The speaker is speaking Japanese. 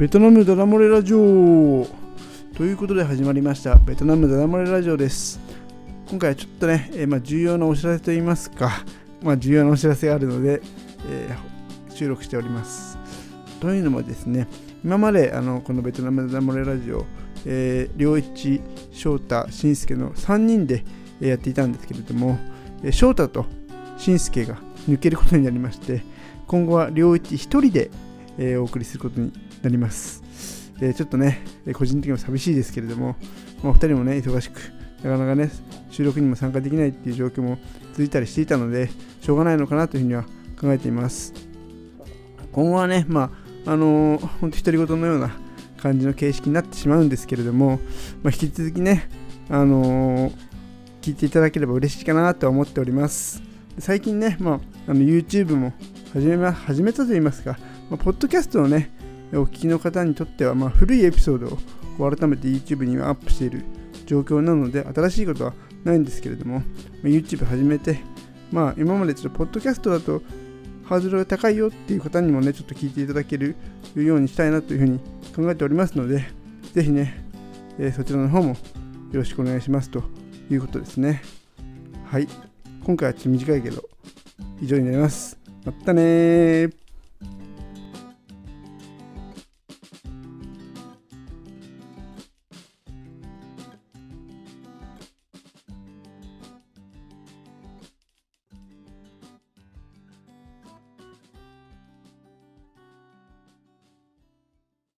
ベトナムダダ漏れラジオということで始まりました。ベトナムダダ漏れラジオです。今回はちょっとね、えー、まあ、重要なお知らせといいますか、まあ、重要なお知らせがあるので、えー、収録しております。というのもですね今まであのこのベトナムダダ漏れラジオ、えー、良一翔太しんすけの3人でやっていたんですけれども翔太としんすけが抜けることになりまして今後は両一1人で、えー、お送りすることになります。でちょっとね、個人的にも寂しいですけれども、まあ、お二人もね、忙しく、なかなかね、収録にも参加できないっていう状況も続いたりしていたので、しょうがないのかなというふうには考えています。今後はね、まあ、あのー、本当独り言のような感じの形式になってしまうんですけれども、まあ、引き続きね、あのー、聞いていただければ嬉しいかなとは思っております。最近ね、まあ、あの YouTube も始め,、始めたと言いますか、まあ、ポッドキャストをね、お聞きの方にとっては、まあ、古いエピソードを改めて YouTube にはアップしている状況なので、新しいことはないんですけれども、まあ、YouTube 始めて、まあ、今までちょっとポッドキャストだとハードルが高いよっていう方にもね、ちょっと聞いていただけるようにしたいなというふうに考えておりますので、ぜひね、えー、そちらの方もよろしくお願いしますということですね。はい。今回はちょっと短いけど、以上になります。またね